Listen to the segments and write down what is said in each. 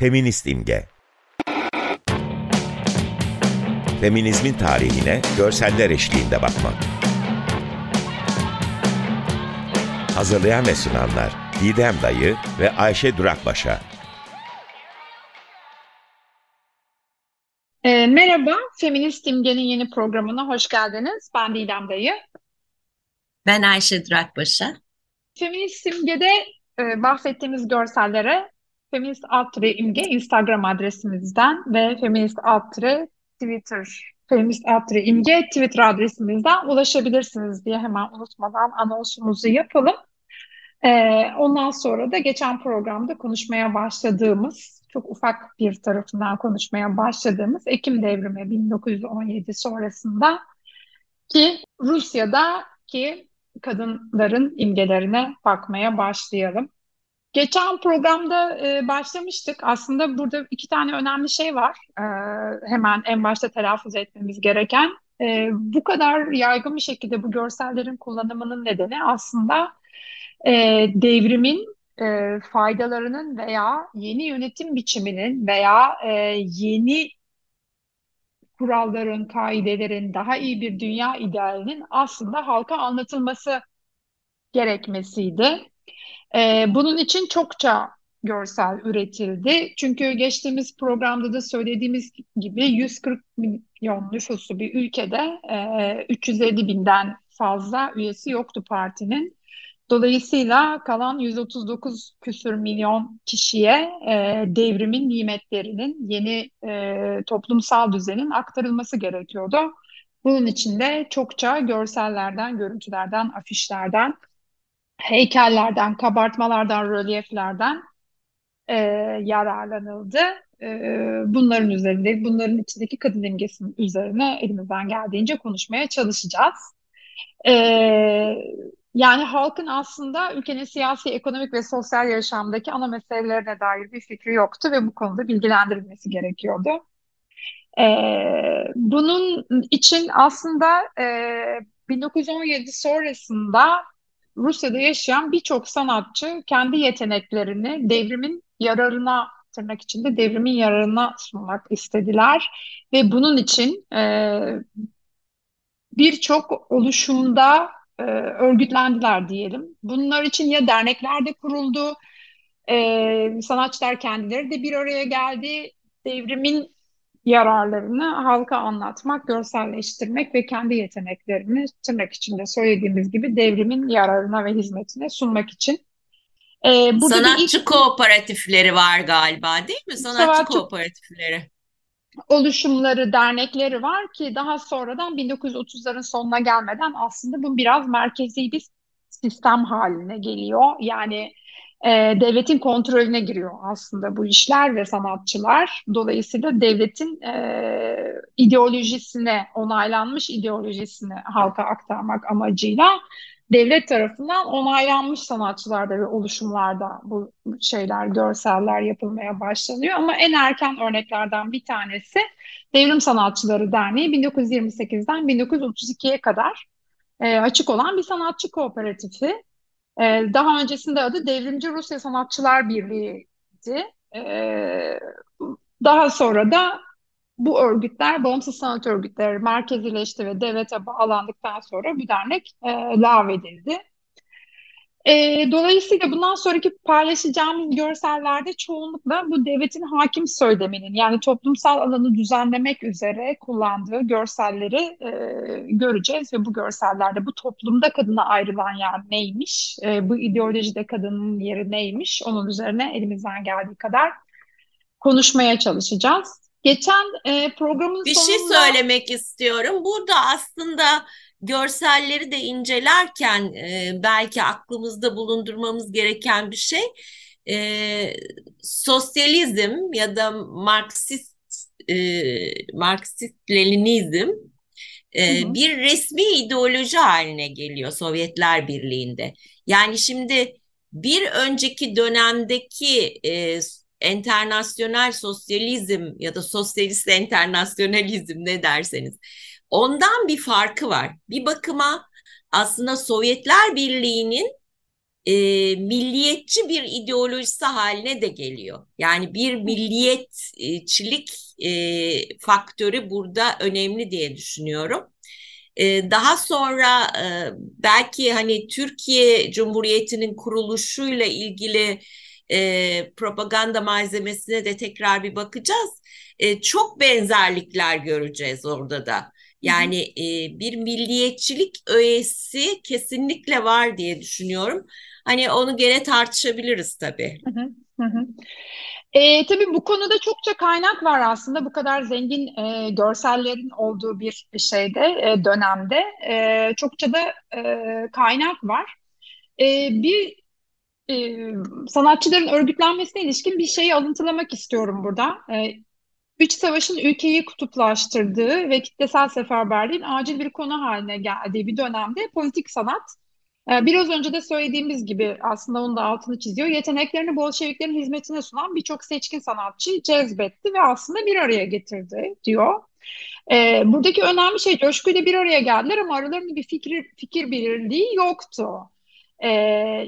Feminist imge. Feminizmin tarihine görseller eşliğinde bakmak. Hazırlayan ve sunanlar Didem Dayı ve Ayşe Durakbaşa. E, merhaba, Feminist İmge'nin yeni programına hoş geldiniz. Ben Didem Dayı. Ben Ayşe Durakbaşa. Feminist İmge'de e, bahsettiğimiz görsellere Feminist Altre İmge Instagram adresimizden ve Feminist Altre Twitter, Feminist Altre İmge Twitter adresimizden ulaşabilirsiniz diye hemen unutmadan anonsumuzu yapalım. Ee, ondan sonra da geçen programda konuşmaya başladığımız, çok ufak bir tarafından konuşmaya başladığımız Ekim devrimi 1917 sonrasında ki Rusya'da ki kadınların imgelerine bakmaya başlayalım. Geçen programda e, başlamıştık. Aslında burada iki tane önemli şey var. E, hemen en başta telaffuz etmemiz gereken. E, bu kadar yaygın bir şekilde bu görsellerin kullanımının nedeni aslında e, devrimin e, faydalarının veya yeni yönetim biçiminin veya e, yeni kuralların, kaidelerin, daha iyi bir dünya idealinin aslında halka anlatılması gerekmesiydi. E, bunun için çokça görsel üretildi. Çünkü geçtiğimiz programda da söylediğimiz gibi 140 milyon nüfusu bir ülkede e, 350 binden fazla üyesi yoktu partinin. Dolayısıyla kalan 139 küsür milyon kişiye e, devrimin nimetlerinin, yeni e, toplumsal düzenin aktarılması gerekiyordu. Bunun için de çokça görsellerden, görüntülerden, afişlerden, heykellerden, kabartmalardan, rölyeflerden e, yararlanıldı. E, bunların üzerinde, bunların içindeki kadın imgesinin üzerine elimizden geldiğince konuşmaya çalışacağız. E, yani halkın aslında ülkenin siyasi, ekonomik ve sosyal yaşamdaki ana meselelerine dair bir fikri yoktu ve bu konuda bilgilendirilmesi gerekiyordu. E, bunun için aslında e, 1917 sonrasında Rusya'da yaşayan birçok sanatçı kendi yeteneklerini devrimin yararına tırnak içinde devrimin yararına sunmak istediler ve bunun için e, birçok oluşumda e, örgütlendiler diyelim. Bunlar için ya dernekler de kuruldu, e, sanatçılar kendileri de bir araya geldi. Devrimin yararlarını halka anlatmak, görselleştirmek ve kendi yeteneklerini tırnak içinde söylediğimiz gibi devrimin yararına ve hizmetine sunmak için. Ee, Sanatçı ilk... kooperatifleri var galiba değil mi? Sanatçı, Sanatçı kooperatifleri. Oluşumları, dernekleri var ki daha sonradan 1930'ların sonuna gelmeden aslında bu biraz merkezi bir sistem haline geliyor. Yani e, devletin kontrolüne giriyor aslında bu işler ve sanatçılar. Dolayısıyla devletin e, ideolojisine, onaylanmış ideolojisini halka aktarmak amacıyla devlet tarafından onaylanmış sanatçılarda ve oluşumlarda bu şeyler, görseller yapılmaya başlanıyor. Ama en erken örneklerden bir tanesi Devrim Sanatçıları Derneği 1928'den 1932'ye kadar e, açık olan bir sanatçı kooperatifi. Ee, daha öncesinde adı Devrimci Rusya Sanatçılar Birliği'ydi. Ee, daha sonra da bu örgütler bağımsız sanat örgütleri merkezileşti ve devlete bağlandıktan sonra bu dernek e, lağvedildi. E, dolayısıyla bundan sonraki paylaşacağımız görsellerde çoğunlukla bu devletin hakim söyleminin yani toplumsal alanı düzenlemek üzere kullandığı görselleri e, göreceğiz ve bu görsellerde bu toplumda kadına ayrılan yer neymiş, e, bu ideolojide kadının yeri neymiş onun üzerine elimizden geldiği kadar konuşmaya çalışacağız. Geçen e, programın bir sonunda... şey söylemek istiyorum. Burada aslında görselleri de incelerken e, belki aklımızda bulundurmamız gereken bir şey e, sosyalizm ya da Marksist e, Marksist Leninizm e, hı hı. bir resmi ideoloji haline geliyor Sovyetler Birliği'nde. Yani şimdi bir önceki dönemdeki e, internasyonel sosyalizm ya da sosyalist internasyonalizm ne derseniz Ondan bir farkı var. Bir bakıma aslında Sovyetler Birliği'nin e, milliyetçi bir ideolojisi haline de geliyor. Yani bir milliyetçilik e, faktörü burada önemli diye düşünüyorum. E, daha sonra e, belki hani Türkiye Cumhuriyeti'nin kuruluşuyla ilgili e, propaganda malzemesine de tekrar bir bakacağız. E, çok benzerlikler göreceğiz orada da. Yani e, bir milliyetçilik öğesi kesinlikle var diye düşünüyorum. Hani onu gene tartışabiliriz tabii. Hı hı, hı. E, tabii bu konuda çokça kaynak var aslında. Bu kadar zengin e, görsellerin olduğu bir şeyde, e, dönemde e, çokça da e, kaynak var. E, bir e, sanatçıların örgütlenmesine ilişkin bir şeyi alıntılamak istiyorum burada. E, Üç savaşın ülkeyi kutuplaştırdığı ve kitlesel seferberliğin acil bir konu haline geldiği bir dönemde politik sanat e, Biraz önce de söylediğimiz gibi aslında onun da altını çiziyor. Yeteneklerini Bolşeviklerin hizmetine sunan birçok seçkin sanatçı cezbetti ve aslında bir araya getirdi diyor. E, buradaki önemli şey coşkuyla bir araya geldiler ama aralarında bir fikir, fikir belirliği yoktu. E,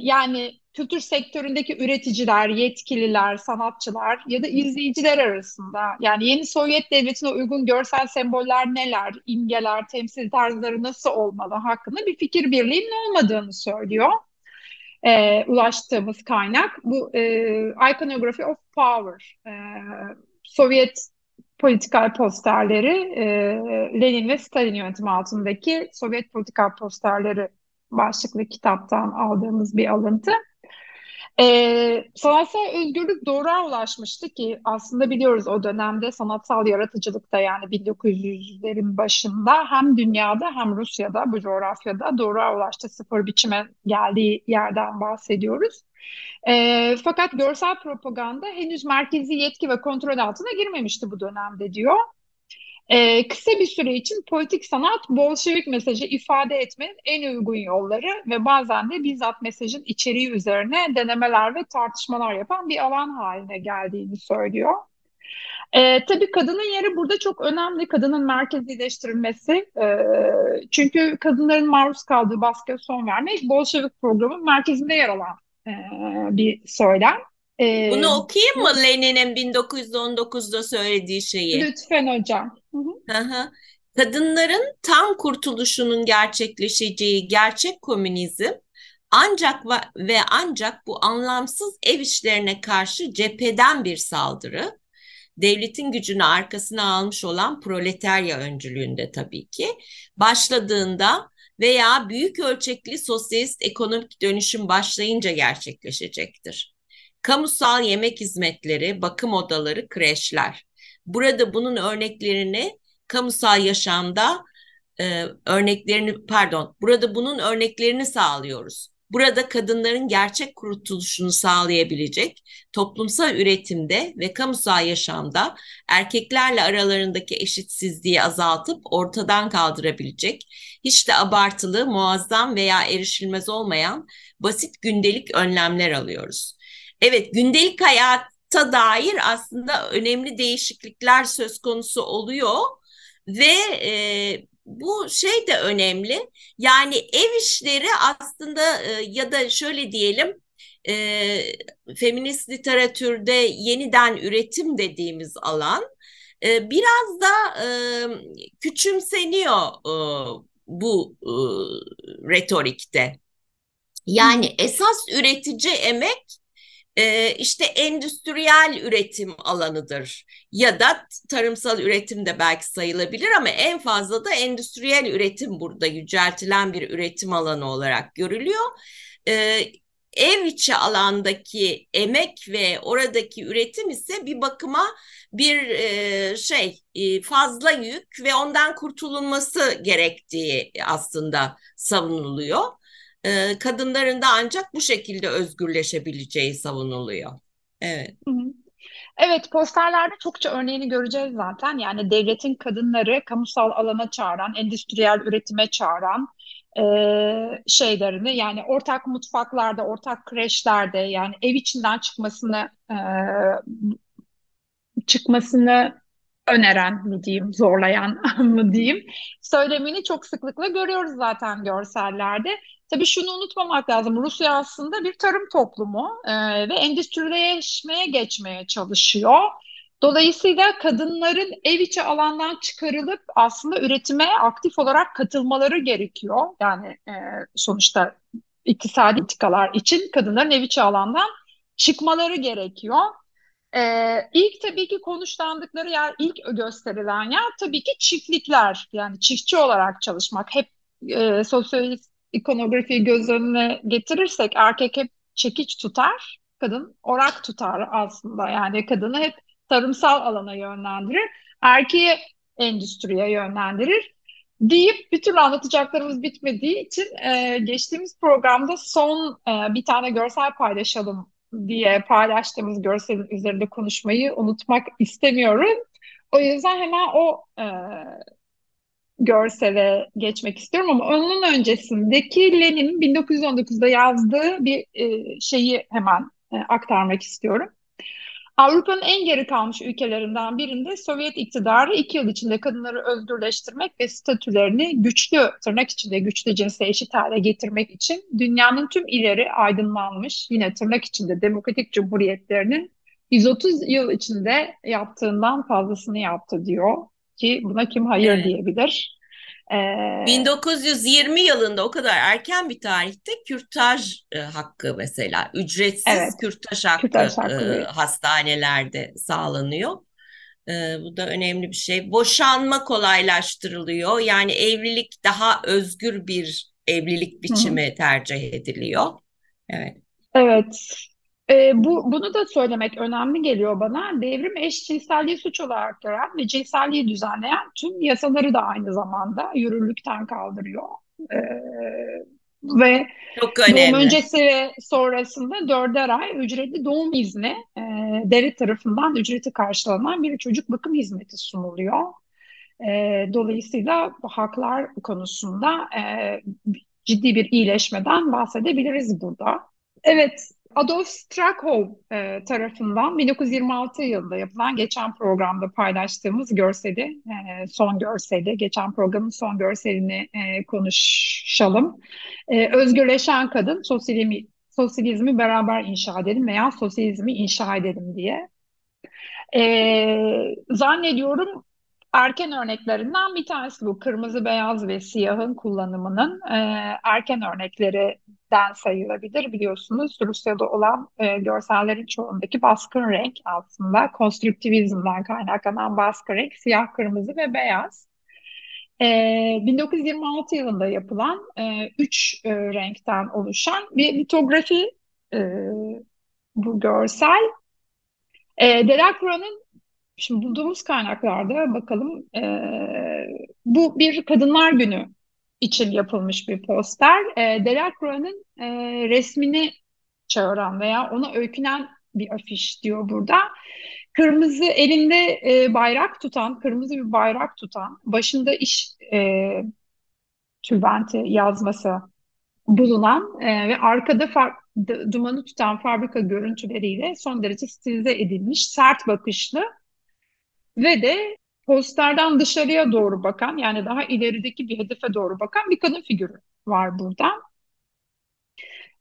yani kültür sektöründeki üreticiler, yetkililer, sanatçılar ya da izleyiciler arasında yani yeni Sovyet devletine uygun görsel semboller neler, imgeler, temsil tarzları nasıl olmalı hakkında bir fikir birliğinin olmadığını söylüyor. E, ulaştığımız kaynak bu e, Iconography of Power. E, Sovyet politikal posterleri, e, Lenin ve Stalin yönetimi altındaki Sovyet politikal posterleri başlıklı kitaptan aldığımız bir alıntı. Ee, sanatsal özgürlük doğruğa ulaşmıştı ki aslında biliyoruz o dönemde sanatsal yaratıcılıkta yani 1900'lerin başında hem dünyada hem Rusya'da bu coğrafyada doğruğa ulaştı sıfır biçime geldiği yerden bahsediyoruz. E, fakat görsel propaganda henüz merkezi yetki ve kontrol altına girmemişti bu dönemde diyor. Ee, kısa bir süre için politik sanat Bolşevik mesajı ifade etmenin en uygun yolları ve bazen de bizzat mesajın içeriği üzerine denemeler ve tartışmalar yapan bir alan haline geldiğini söylüyor. Ee, tabii kadının yeri burada çok önemli. Kadının merkezileştirilmesi. Ee, çünkü kadınların maruz kaldığı baskıya son vermek Bolşevik programının merkezinde yer alan e, bir söylem. Ee, Bunu okuyayım mı Lenin'in 1919'da söylediği şeyi? Lütfen hocam. Hı hı. Kadınların tam kurtuluşunun gerçekleşeceği gerçek komünizm ancak ve ancak bu anlamsız ev işlerine karşı cepheden bir saldırı, devletin gücünü arkasına almış olan proletarya öncülüğünde tabii ki başladığında veya büyük ölçekli sosyalist ekonomik dönüşüm başlayınca gerçekleşecektir. Kamusal yemek hizmetleri, bakım odaları, kreşler. Burada bunun örneklerini kamusal yaşamda e, örneklerini pardon burada bunun örneklerini sağlıyoruz. Burada kadınların gerçek kurtuluşunu sağlayabilecek toplumsal üretimde ve kamusal yaşamda erkeklerle aralarındaki eşitsizliği azaltıp ortadan kaldırabilecek hiç de abartılı, muazzam veya erişilmez olmayan basit gündelik önlemler alıyoruz. Evet, gündelik hayata dair aslında önemli değişiklikler söz konusu oluyor ve e, bu şey de önemli. Yani ev işleri aslında e, ya da şöyle diyelim e, feminist literatürde yeniden üretim dediğimiz alan e, biraz da e, küçümseniyor e, bu e, retorikte. Yani esas üretici emek e, işte endüstriyel üretim alanıdır ya da tarımsal üretim de belki sayılabilir ama en fazla da endüstriyel üretim burada yüceltilen bir üretim alanı olarak görülüyor. E, ev içi alandaki emek ve oradaki üretim ise bir bakıma bir e, şey e, fazla yük ve ondan kurtulunması gerektiği aslında savunuluyor e, kadınların da ancak bu şekilde özgürleşebileceği savunuluyor. Evet. Evet, posterlerde çokça örneğini göreceğiz zaten. Yani devletin kadınları kamusal alana çağıran, endüstriyel üretime çağıran e, şeylerini yani ortak mutfaklarda, ortak kreşlerde yani ev içinden çıkmasını e, çıkmasını öneren mi diyeyim, zorlayan mı diyeyim söylemini çok sıklıkla görüyoruz zaten görsellerde. Tabii şunu unutmamak lazım. Rusya aslında bir tarım toplumu e, ve endüstrileşmeye geçmeye çalışıyor. Dolayısıyla kadınların ev içi alandan çıkarılıp aslında üretime aktif olarak katılmaları gerekiyor. Yani e, sonuçta iktisadi itikalar için kadınların ev içi alandan çıkmaları gerekiyor. Ee, ilk tabii ki konuşlandıkları yer, ilk gösterilen yer tabii ki çiftlikler. Yani çiftçi olarak çalışmak. Hep e, sosyalist ikonografiyi göz önüne getirirsek erkek hep çekiç tutar, kadın orak tutar aslında. Yani kadını hep tarımsal alana yönlendirir, erkeği endüstriye yönlendirir deyip bir türlü anlatacaklarımız bitmediği için e, geçtiğimiz programda son e, bir tane görsel paylaşalım diye paylaştığımız görselin üzerinde konuşmayı unutmak istemiyorum. O yüzden hemen o e, görsele geçmek istiyorum ama onun öncesindeki Lenin'in 1919'da yazdığı bir e, şeyi hemen e, aktarmak istiyorum. Avrupa'nın en geri kalmış ülkelerinden birinde Sovyet iktidarı iki yıl içinde kadınları özgürleştirmek ve statülerini güçlü, tırnak içinde güçlü cinsle eşit hale getirmek için dünyanın tüm ileri aydınlanmış, yine tırnak içinde demokratik cumhuriyetlerinin 130 yıl içinde yaptığından fazlasını yaptı diyor ki buna kim hayır evet. diyebilir? 1920 ee, yılında o kadar erken bir tarihte kürtaj e, hakkı mesela ücretsiz evet, kürtaj hakkı, kürtaj hakkı e, hastanelerde sağlanıyor. E, bu da önemli bir şey. Boşanma kolaylaştırılıyor. Yani evlilik daha özgür bir evlilik biçimi Hı. tercih ediliyor. Evet. Evet. E, bu, bunu da söylemek önemli geliyor bana. Devrim eşcinselliği suç olarak gören ve cinselliği düzenleyen tüm yasaları da aynı zamanda yürürlükten kaldırıyor. E, ve Çok önemli. doğum öncesi ve sonrasında dörder ay ücretli doğum izni e, devlet tarafından ücreti karşılanan bir çocuk bakım hizmeti sunuluyor. E, dolayısıyla bu haklar konusunda e, ciddi bir iyileşmeden bahsedebiliriz burada. Evet, Adolf Strakov e, tarafından 1926 yılında yapılan geçen programda paylaştığımız görseli, e, son görseli, geçen programın son görselini e, konuşalım. E, özgürleşen kadın, sosyalizmi, sosyalizmi beraber inşa edelim veya sosyalizmi inşa edelim diye. E, zannediyorum erken örneklerinden bir tanesi bu. Kırmızı, beyaz ve siyahın kullanımının e, erken örneklerinden sayılabilir. Biliyorsunuz Rusya'da olan e, görsellerin çoğundaki baskın renk aslında konstrüktivizmden kaynaklanan baskın renk siyah, kırmızı ve beyaz. E, 1926 yılında yapılan e, üç e, renkten oluşan bir litografi e, bu görsel. E, Delacroix'ın Şimdi bulduğumuz kaynaklarda bakalım e, bu bir Kadınlar Günü için yapılmış bir poster. E, Delacroix'ın e, resmini çağıran veya ona öykünen bir afiş diyor burada. Kırmızı elinde e, bayrak tutan, kırmızı bir bayrak tutan, başında iş e, tülbenti yazması bulunan e, ve arkada far, dumanı tutan fabrika görüntüleriyle son derece stilize edilmiş, sert bakışlı ve de posterden dışarıya doğru bakan yani daha ilerideki bir hedefe doğru bakan bir kadın figürü var burada.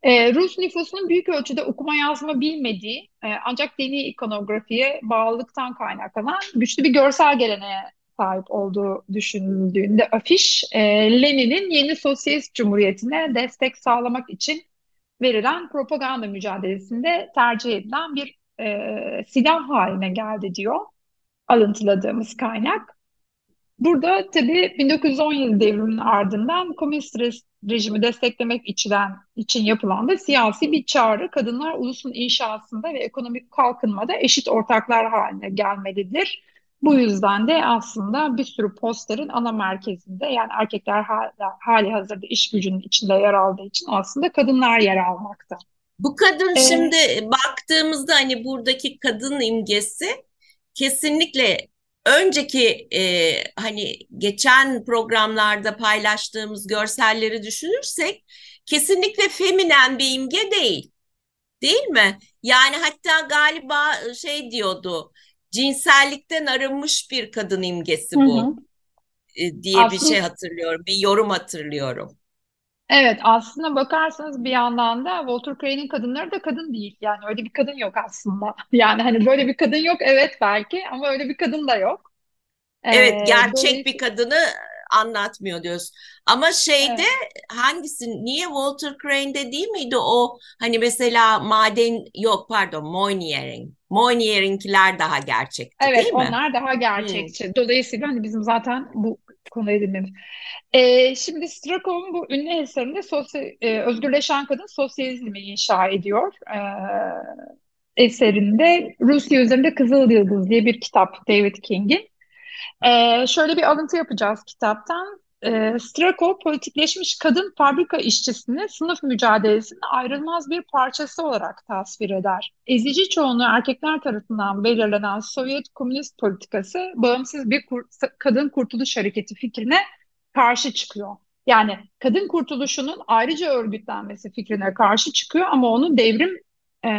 Ee, Rus nüfusunun büyük ölçüde okuma yazma bilmediği e, ancak dini ikonografiye bağlılıktan kaynaklanan güçlü bir görsel geleneğe sahip olduğu düşünüldüğünde afiş e, Lenin'in yeni sosyalist cumhuriyetine destek sağlamak için verilen propaganda mücadelesinde tercih edilen bir e, silah haline geldi diyor alıntıladığımız kaynak. Burada tabii 1917 devriminin ardından komünist rejimi desteklemek içilen, için yapılan da siyasi bir çağrı kadınlar ulusun inşasında ve ekonomik kalkınmada eşit ortaklar haline gelmelidir. Bu yüzden de aslında bir sürü posterin ana merkezinde yani erkekler hali, hali hazırda iş gücünün içinde yer aldığı için aslında kadınlar yer almakta. Bu kadın ee, şimdi baktığımızda hani buradaki kadın imgesi kesinlikle önceki e, hani geçen programlarda paylaştığımız görselleri düşünürsek kesinlikle feminen bir imge değil. Değil mi? Yani hatta galiba şey diyordu cinsellikten arınmış bir kadın imgesi bu. Hı hı diye aslında, bir şey hatırlıyorum. Bir yorum hatırlıyorum. Evet aslında bakarsanız bir yandan da Walter Crane'in kadınları da kadın değil. Yani öyle bir kadın yok aslında. Yani hani böyle bir kadın yok evet belki ama öyle bir kadın da yok. Evet ee, gerçek bir kadını anlatmıyor diyoruz. Ama şeyde evet. hangisi niye Walter Crane'de değil miydi o hani mesela maden yok pardon Moyniering. Moyniering'kiler daha gerçekti evet, değil mi? Evet onlar daha gerçekçi. Hmm. Dolayısıyla hani bizim zaten bu konuyu edinmemiz. Ee, şimdi Strakov'un bu ünlü eserinde sosyal, e, özgürleşen kadın sosyalizmi inşa ediyor. Ee, eserinde Rusya üzerinde Kızıl Yıldız diye bir kitap David King'in. Ee, şöyle bir alıntı yapacağız kitaptan. Ee, Strakov politikleşmiş kadın fabrika işçisini sınıf mücadelesinin ayrılmaz bir parçası olarak tasvir eder. Ezici çoğunluğu erkekler tarafından belirlenen Sovyet komünist politikası bağımsız bir kur kadın kurtuluş hareketi fikrine karşı çıkıyor. Yani kadın kurtuluşunun ayrıca örgütlenmesi fikrine karşı çıkıyor ama onu devrim e,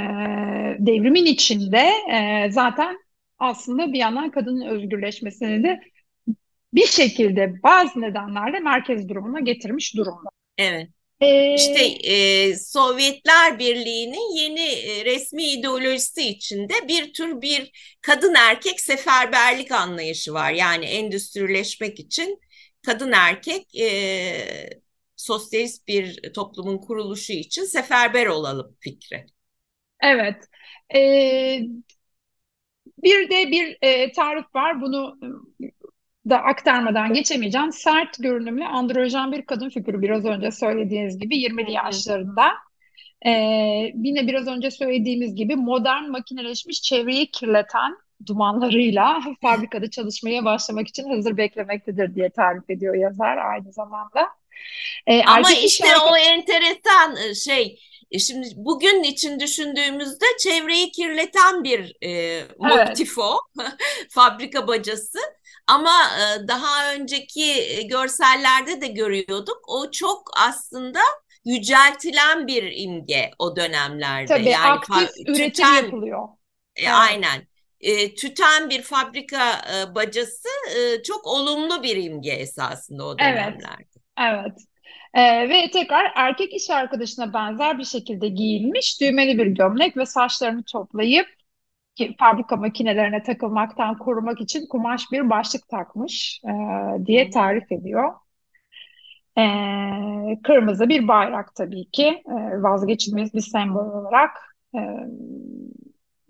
devrimin içinde e, zaten aslında bir yandan kadının özgürleşmesini de bir şekilde bazı nedenlerle merkez durumuna getirmiş durumda. Evet. Ee, işte e, Sovyetler Birliği'nin yeni e, resmi ideolojisi içinde bir tür bir kadın erkek seferberlik anlayışı var. Yani endüstrileşmek için kadın erkek e, sosyalist bir toplumun kuruluşu için seferber olalım fikri. Evet. Ee, bir de bir e, tarif var. Bunu da aktarmadan geçemeyeceğim. Sert görünümlü androjen bir kadın figürü biraz önce söylediğiniz gibi 20'li yaşlarında. Ee, yine biraz önce söylediğimiz gibi modern makineleşmiş çevreyi kirleten dumanlarıyla fabrikada çalışmaya başlamak için hazır beklemektedir diye tarif ediyor yazar aynı zamanda. Ee, Ama işte şarkı... o enteresan e, şey e, şimdi bugün için düşündüğümüzde çevreyi kirleten bir e, motif o fabrika bacası ama e, daha önceki e, görsellerde de görüyorduk o çok aslında yüceltilen bir imge o dönemlerde. Tabii yani aktif üretim tüten, yapılıyor. E, evet. Aynen. E, tüten bir fabrika e, bacası e, çok olumlu bir imge esasında o dönemlerde. Evet. Evet. Ee, ve tekrar erkek iş arkadaşına benzer bir şekilde giyinmiş düğmeli bir gömlek ve saçlarını toplayıp fabrika makinelerine takılmaktan korumak için kumaş bir başlık takmış e, diye tarif ediyor. E, kırmızı bir bayrak tabii ki e, vazgeçilmez bir sembol olarak. E,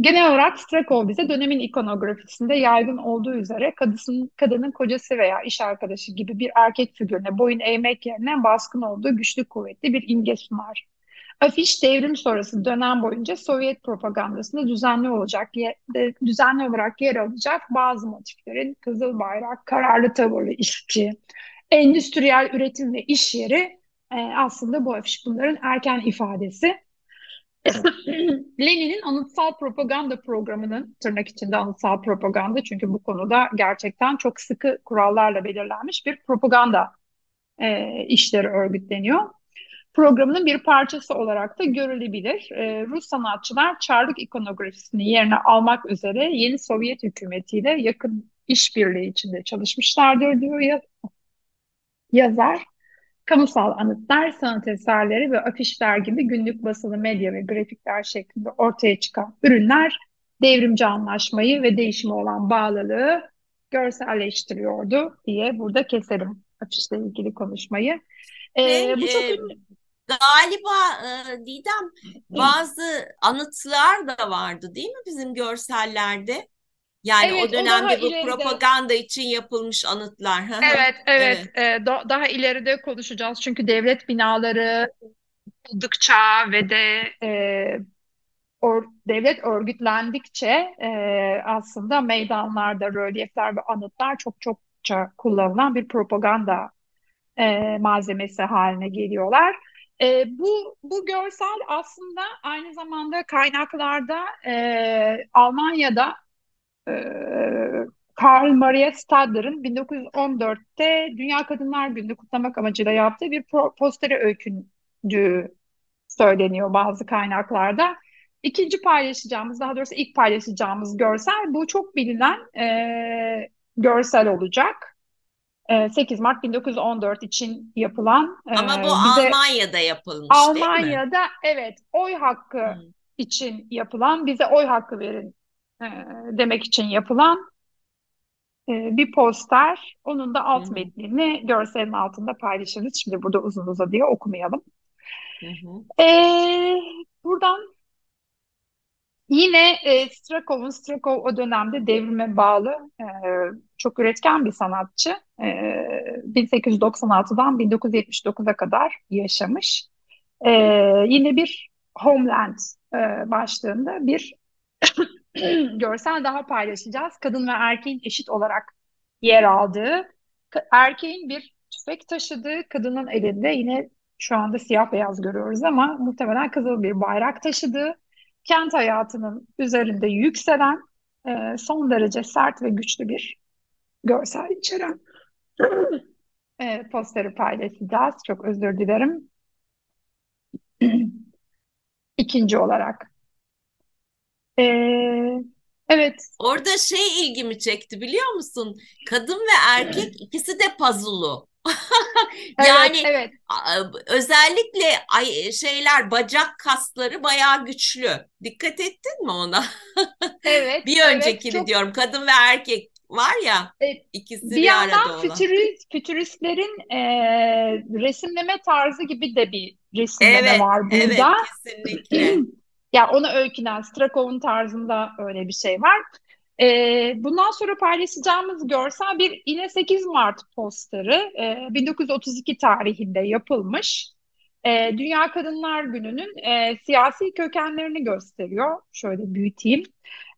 Genel olarak Strakov bize dönemin ikonografisinde yaygın olduğu üzere kadının, kadının kocası veya iş arkadaşı gibi bir erkek figürüne boyun eğmek yerine baskın olduğu güçlü kuvvetli bir imge sunar. Afiş devrim sonrası dönem boyunca Sovyet propagandasında düzenli olacak düzenli olarak yer alacak bazı motiflerin kızıl bayrak, kararlı tavırlı işçi, endüstriyel üretim ve iş yeri e, aslında bu afiş bunların erken ifadesi. Lenin'in anıtsal propaganda programının tırnak içinde anıtsal propaganda çünkü bu konuda gerçekten çok sıkı kurallarla belirlenmiş bir propaganda e, işleri örgütleniyor. Programının bir parçası olarak da görülebilir. E, Rus sanatçılar Çarlık ikonografisini yerine almak üzere yeni Sovyet hükümetiyle yakın işbirliği içinde çalışmışlardır diyor ya, yazar. Kamusal anıtlar, sanat eserleri ve afişler gibi günlük basılı medya ve grafikler şeklinde ortaya çıkan ürünler devrimci anlaşmayı ve değişime olan bağlılığı görselleştiriyordu diye burada keserim afişle ilgili konuşmayı. Ee, bu çok e, ünlü. Galiba e, Didem bazı anıtlar da vardı değil mi bizim görsellerde? Yani evet, o dönemde bu ileride. propaganda için yapılmış anıtlar. evet, evet. evet. E, daha ileride konuşacağız. Çünkü devlet binaları oldukça ve de e, or, devlet örgütlendikçe e, aslında meydanlarda rölyefler ve anıtlar çok çokça kullanılan bir propaganda e, malzemesi haline geliyorlar. E, bu bu görsel aslında aynı zamanda kaynaklarda e, Almanya'da e, Karl Maria Stadler'ın 1914'te Dünya Kadınlar Günü'nü kutlamak amacıyla yaptığı bir posteri öykündüğü söyleniyor bazı kaynaklarda. ikinci paylaşacağımız, daha doğrusu ilk paylaşacağımız görsel bu çok bilinen e, görsel olacak. E, 8 Mart 1914 için yapılan. E, Ama bu bize, Almanya'da yapılmış Almanya'da, değil mi? Almanya'da evet oy hakkı hmm. için yapılan, bize oy hakkı verin e, demek için yapılan e, bir poster. Onun da alt Hı-hı. metnini görselin altında paylaşırız. Şimdi burada uzun uzadıya okumayalım. Hı-hı. E, buradan Yine e, Strakov'un, Strakov o dönemde devrime bağlı e, çok üretken bir sanatçı. E, 1896'dan 1979'a kadar yaşamış. E, yine bir Homeland e, başlığında bir görsel daha paylaşacağız. Kadın ve erkeğin eşit olarak yer aldığı, erkeğin bir tüfek taşıdığı, kadının elinde yine şu anda siyah beyaz görüyoruz ama muhtemelen kızıl bir bayrak taşıdığı, kent hayatının üzerinde yükselen e, son derece sert ve güçlü bir görsel içeren e, posteri paylaşacağız. Çok özür dilerim. İkinci olarak. E, evet. Orada şey ilgimi çekti biliyor musun? Kadın ve erkek ikisi de puzzle'lu. yani evet, evet. özellikle ay, şeyler bacak kasları bayağı güçlü. Dikkat ettin mi ona? Evet. bir öncekini evet, çok... diyorum. Kadın ve erkek var ya evet, ikisi bir, bir yandan fütürist, fütüristlerin e, resimleme tarzı gibi de bir resimleme evet, var burada. Evet kesinlikle. ya ona öykünen Strakov'un tarzında öyle bir şey var. E, bundan sonra paylaşacağımız görsel bir yine 8 Mart posteri e, 1932 tarihinde yapılmış. E, Dünya Kadınlar Günü'nün e, siyasi kökenlerini gösteriyor. Şöyle büyüteyim.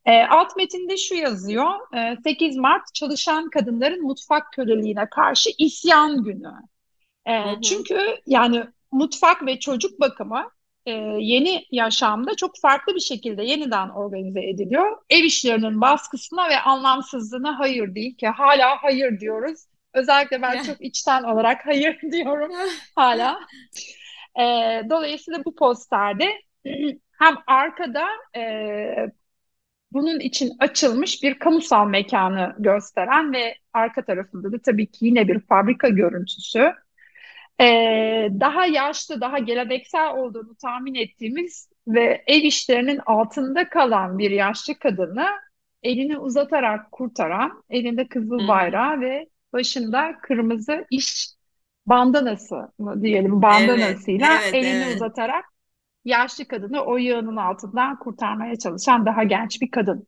E, alt metinde şu yazıyor. E, 8 Mart çalışan kadınların mutfak köleliğine karşı isyan günü. E, hı hı. Çünkü yani mutfak ve çocuk bakımı e, yeni yaşamda çok farklı bir şekilde yeniden organize ediliyor. Ev işlerinin baskısına ve anlamsızlığına hayır değil ki hala hayır diyoruz. Özellikle ben çok içten olarak hayır diyorum hala. E, dolayısıyla bu posterde hem arkada e, bunun için açılmış bir kamusal mekanı gösteren ve arka tarafında da tabii ki yine bir fabrika görüntüsü e, daha yaşlı, daha geleneksel olduğunu tahmin ettiğimiz ve ev işlerinin altında kalan bir yaşlı kadını elini uzatarak kurtaran, elinde kızıl bayrağı ve başında kırmızı iş bandanası mı diyelim bandanasıyla evet, evet, elini evet. uzatarak yaşlı kadını o yığının altından kurtarmaya çalışan daha genç bir kadın.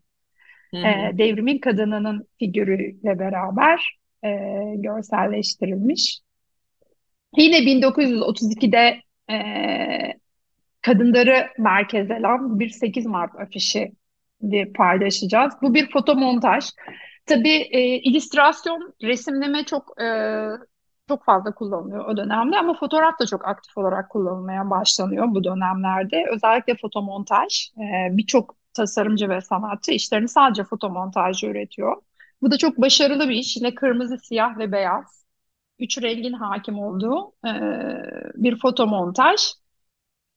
Hı E, devrimin kadınının figürüyle beraber e, görselleştirilmiş. Yine 1932'de e, kadınları merkeze alan bir 8 Mart afişi paylaşacağız. Bu bir fotomontaj. Tabii e, illüstrasyon, resimleme çok e, çok fazla kullanılıyor o dönemde ama fotoğraf da çok aktif olarak kullanılmaya başlanıyor bu dönemlerde. Özellikle fotomontaj. E, Birçok tasarımcı ve sanatçı işlerini sadece fotomontajı üretiyor. Bu da çok başarılı bir iş. Yine kırmızı, siyah ve beyaz üç rengin hakim olduğu e, bir fotomontaj.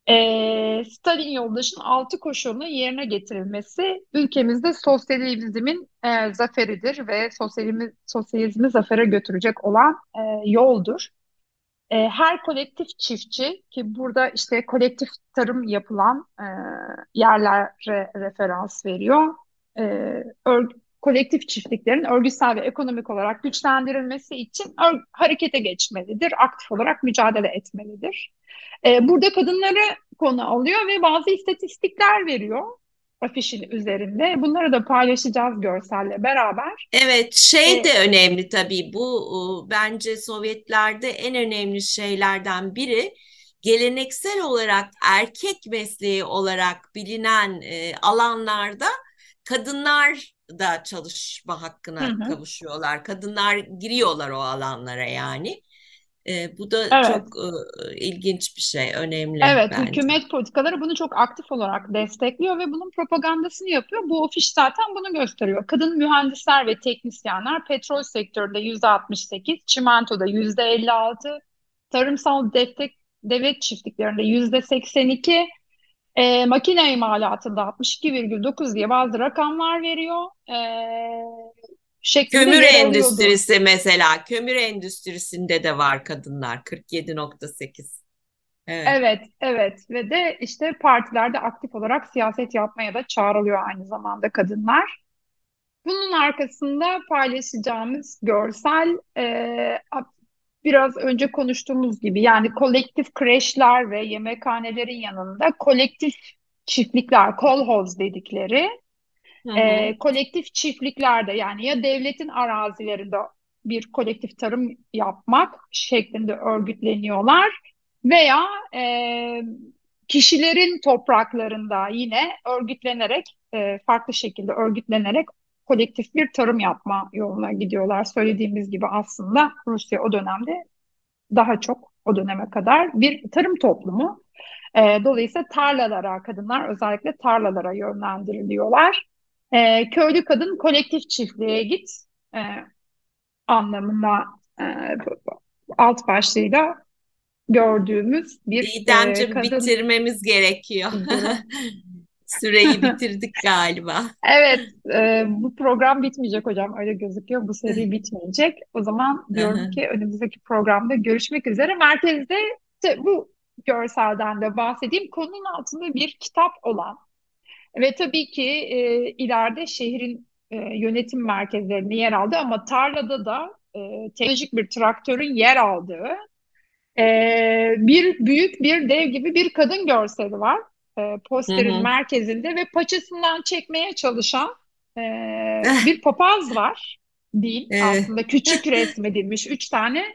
E, Stalin yoldaşın altı koşulunu yerine getirilmesi ülkemizde sosyalizmin e, zaferidir ve sosyalizmi, sosyalizmi zafere götürecek olan e, yoldur. E, her kolektif çiftçi ki burada işte kolektif tarım yapılan e, yerlere referans veriyor. E, kolektif çiftliklerin örgütsel ve ekonomik olarak güçlendirilmesi için harekete geçmelidir, aktif olarak mücadele etmelidir. E, burada kadınları konu alıyor ve bazı istatistikler veriyor afişin üzerinde. Bunları da paylaşacağız görselle beraber. Evet, şey de ee, önemli tabii. Bu bence Sovyetlerde en önemli şeylerden biri geleneksel olarak erkek mesleği olarak bilinen e, alanlarda kadınlar da çalışma hakkına hı hı. kavuşuyorlar. Kadınlar giriyorlar o alanlara yani. E, bu da evet. çok e, ilginç bir şey, önemli Evet, bence. hükümet politikaları bunu çok aktif olarak destekliyor ve bunun propagandasını yapıyor. Bu ofiş zaten bunu gösteriyor. Kadın mühendisler ve teknisyenler petrol sektöründe yüzde 68, çimentoda yüzde 56, tarımsal destek devlet çiftliklerinde yüzde 82, E, makine imalatında 62,9 diye bazı rakamlar veriyor. E, şeklinde Kömür endüstrisi mesela. Kömür endüstrisinde de var kadınlar 47.8. Evet. evet, evet ve de işte partilerde aktif olarak siyaset yapmaya da çağrılıyor aynı zamanda kadınlar. Bunun arkasında paylaşacağımız görsel e, biraz önce konuştuğumuz gibi yani kolektif kreşler ve yemekhanelerin yanında kolektif çiftlikler, kolhoz dedikleri Hı hı. E, kolektif çiftliklerde yani ya devletin arazilerinde bir kolektif tarım yapmak şeklinde örgütleniyorlar veya e, kişilerin topraklarında yine örgütlenerek e, farklı şekilde örgütlenerek kolektif bir tarım yapma yoluna gidiyorlar. Söylediğimiz gibi aslında Rusya o dönemde daha çok o döneme kadar bir tarım toplumu. E, dolayısıyla tarlalara, kadınlar özellikle tarlalara yönlendiriliyorlar. E, köylü kadın kolektif çiftliğe git e, anlamına e, alt başlığıyla gördüğümüz bir Didemciğim e, kadın... bitirmemiz gerekiyor. Süreyi bitirdik galiba. Evet, e, bu program bitmeyecek hocam. Öyle gözüküyor. Bu seri bitmeyecek. O zaman diyorum ki önümüzdeki programda görüşmek üzere. Merkezde işte bu görselden de bahsedeyim. Konunun altında bir kitap olan ve tabii ki e, ileride şehrin e, yönetim merkezlerinde yer aldı ama tarlada da e, teknolojik bir traktörün yer aldığı e, bir büyük bir dev gibi bir kadın görseli var e, posterin hı hı. merkezinde ve paçasından çekmeye çalışan e, bir papaz var değil evet. aslında küçük resmedilmiş üç tane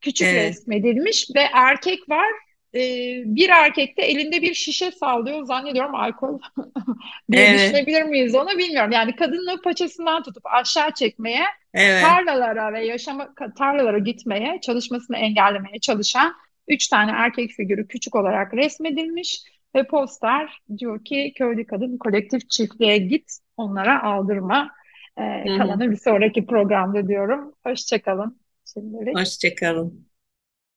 küçük evet. resmedilmiş ve erkek var e, bir erkek de elinde bir şişe sallıyor zannediyorum alkol diye evet. düşünebilir miyiz onu bilmiyorum yani kadının paçasından tutup aşağı çekmeye evet. tarlalara ve yaşama tarlalara gitmeye çalışmasını engellemeye çalışan üç tane erkek figürü küçük olarak resmedilmiş ve poster diyor ki köylü kadın kolektif çiftliğe git onlara aldırma. Ee, kalanı bir sonraki programda diyorum. Hoşçakalın. Şimdilik. Hoşçakalın.